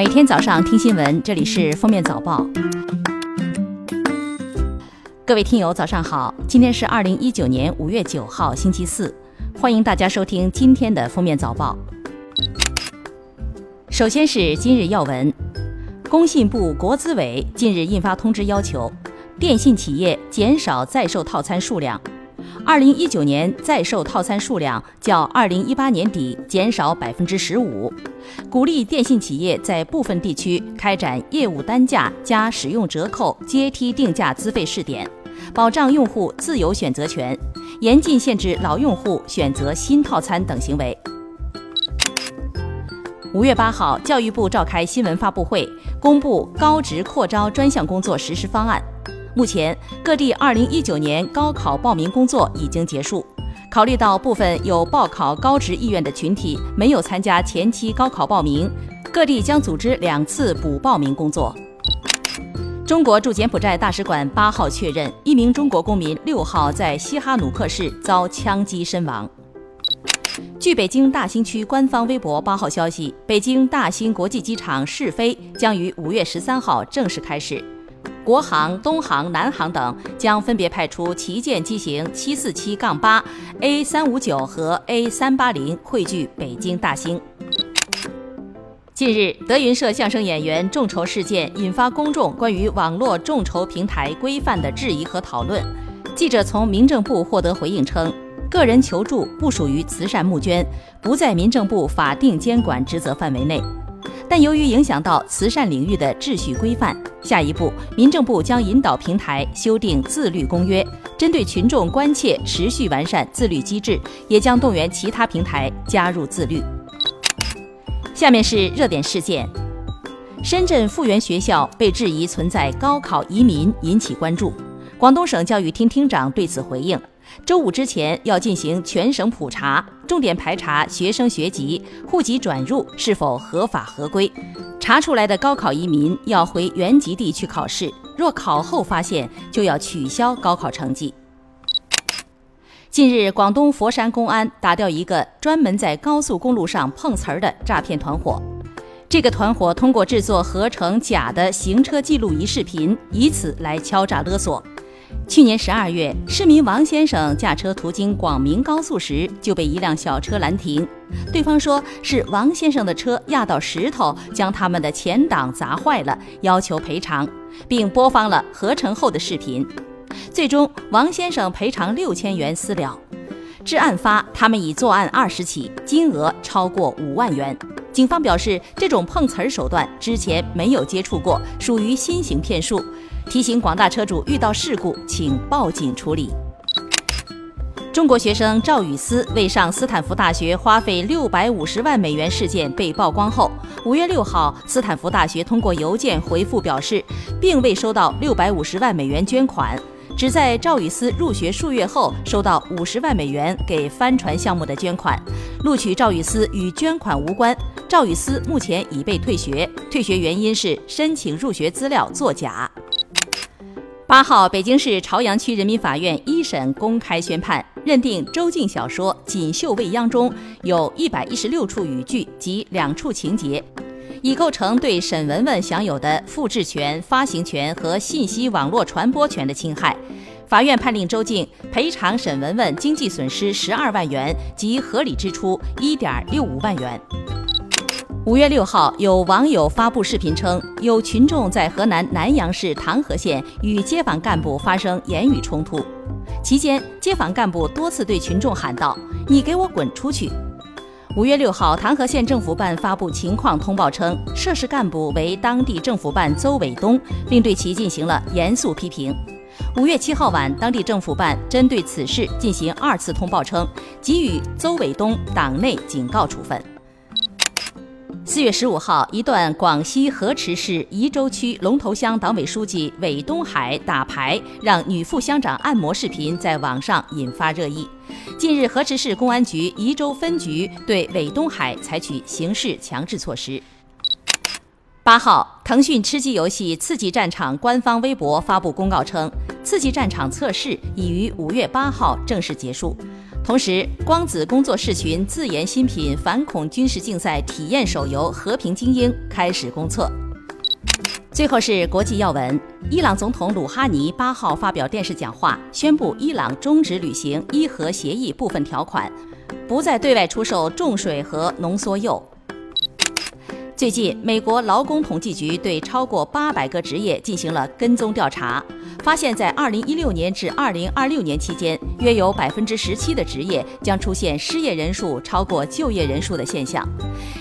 每天早上听新闻，这里是封面早报。各位听友，早上好！今天是二零一九年五月九号，星期四，欢迎大家收听今天的封面早报。首先是今日要闻：工信部、国资委近日印发通知，要求电信企业减少在售套餐数量。二零一九年在售套餐数量较二零一八年底减少百分之十五，鼓励电信企业在部分地区开展业务单价加使用折扣阶梯定价资费试点，保障用户自由选择权，严禁限制老用户选择新套餐等行为。五月八号，教育部召开新闻发布会，公布高职扩招专项工作实施方案。目前，各地2019年高考报名工作已经结束。考虑到部分有报考高职意愿的群体没有参加前期高考报名，各地将组织两次补报名工作。中国驻柬埔寨大使馆八号确认，一名中国公民六号在西哈努克市遭枪击身亡。据北京大兴区官方微博八号消息，北京大兴国际机场试飞将于五月十三号正式开始。国航、东航、南航等将分别派出旗舰机型七四七杠八、A 三五九和 A 三八零汇聚北京大兴。近日，德云社相声演员众筹事件引发公众关于网络众筹平台规范的质疑和讨论。记者从民政部获得回应称，个人求助不属于慈善募捐，不在民政部法定监管职责范围内。但由于影响到慈善领域的秩序规范，下一步民政部将引导平台修订自律公约，针对群众关切持续完善自律机制，也将动员其他平台加入自律。下面是热点事件：深圳复原学校被质疑存在高考移民，引起关注。广东省教育厅厅长对此回应。周五之前要进行全省普查，重点排查学生学籍、户籍转入是否合法合规。查出来的高考移民要回原籍地去考试，若考后发现，就要取消高考成绩。近日，广东佛山公安打掉一个专门在高速公路上碰瓷儿的诈骗团伙。这个团伙通过制作合成假的行车记录仪视频，以此来敲诈勒索。去年十二月，市民王先生驾车途经广明高速时，就被一辆小车拦停。对方说是王先生的车压到石头，将他们的前挡砸坏了，要求赔偿，并播放了合成后的视频。最终，王先生赔偿六千元私了。至案发，他们已作案二十起，金额超过五万元。警方表示，这种碰瓷儿手段之前没有接触过，属于新型骗术。提醒广大车主，遇到事故请报警处理。中国学生赵雨思为上斯坦福大学花费六百五十万美元事件被曝光后，五月六号，斯坦福大学通过邮件回复表示，并未收到六百五十万美元捐款，只在赵雨思入学数月后收到五十万美元给帆船项目的捐款，录取赵雨思与捐款无关。赵雨思目前已被退学，退学原因是申请入学资料作假。八号，北京市朝阳区人民法院一审公开宣判，认定周静小说《锦绣未央》中有一百一十六处语句及两处情节，已构成对沈文文享有的复制权、发行权和信息网络传播权的侵害。法院判令周静赔偿沈文文经济损失十二万元及合理支出一点六五万元。五月六号，有网友发布视频称，有群众在河南南阳市唐河县与街坊干部发生言语冲突，期间街坊干部多次对群众喊道：“你给我滚出去！”五月六号，唐河县政府办发布情况通报称，涉事干部为当地政府办邹伟东，并对其进行了严肃批评。五月七号晚，当地政府办针对此事进行二次通报称，给予邹伟东党内警告处分。四月十五号，一段广西河池市宜州区龙头乡党委书记韦东海打牌让女副乡长按摩视频在网上引发热议。近日，河池市公安局宜州分局对韦东海采取刑事强制措施。八号，腾讯吃鸡游戏《刺激战场》官方微博发布公告称，《刺激战场》测试已于五月八号正式结束。同时，光子工作室群自研新品反恐军事竞赛体验手游《和平精英》开始公测。最后是国际要闻：伊朗总统鲁哈尼八号发表电视讲话，宣布伊朗终止履行伊核协议部分条款，不再对外出售重水和浓缩铀。最近，美国劳工统计局对超过八百个职业进行了跟踪调查，发现，在二零一六年至二零二六年期间，约有百分之十七的职业将出现失业人数超过就业人数的现象，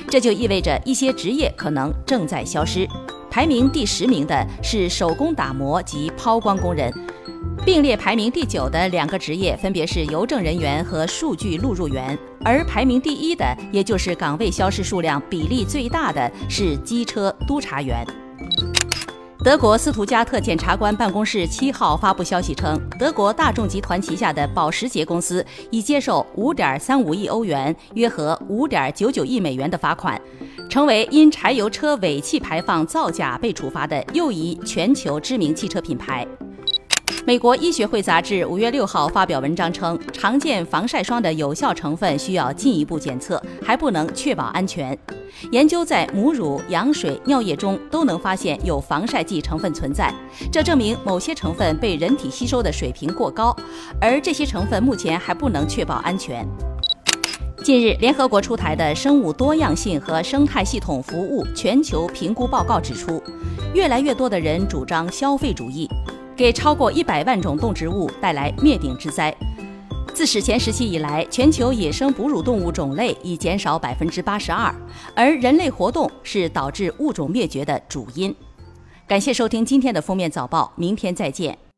这就意味着一些职业可能正在消失。排名第十名的是手工打磨及抛光工人，并列排名第九的两个职业分别是邮政人员和数据录入员，而排名第一的，也就是岗位消失数量比例最大的是机车督察员。德国斯图加特检察官办公室七号发布消息称，德国大众集团旗下的保时捷公司已接受五点三五亿欧元（约合五点九九亿美元）的罚款，成为因柴油车尾气排放造假被处罚的又一全球知名汽车品牌。美国医学会杂志五月六号发表文章称，常见防晒霜的有效成分需要进一步检测，还不能确保安全。研究在母乳、羊水、尿液中都能发现有防晒剂成分存在，这证明某些成分被人体吸收的水平过高，而这些成分目前还不能确保安全。近日，联合国出台的《生物多样性和生态系统服务全球评估报告》指出，越来越多的人主张消费主义。给超过一百万种动植物带来灭顶之灾。自史前时期以来，全球野生哺乳动物种类已减少百分之八十二，而人类活动是导致物种灭绝的主因。感谢收听今天的封面早报，明天再见。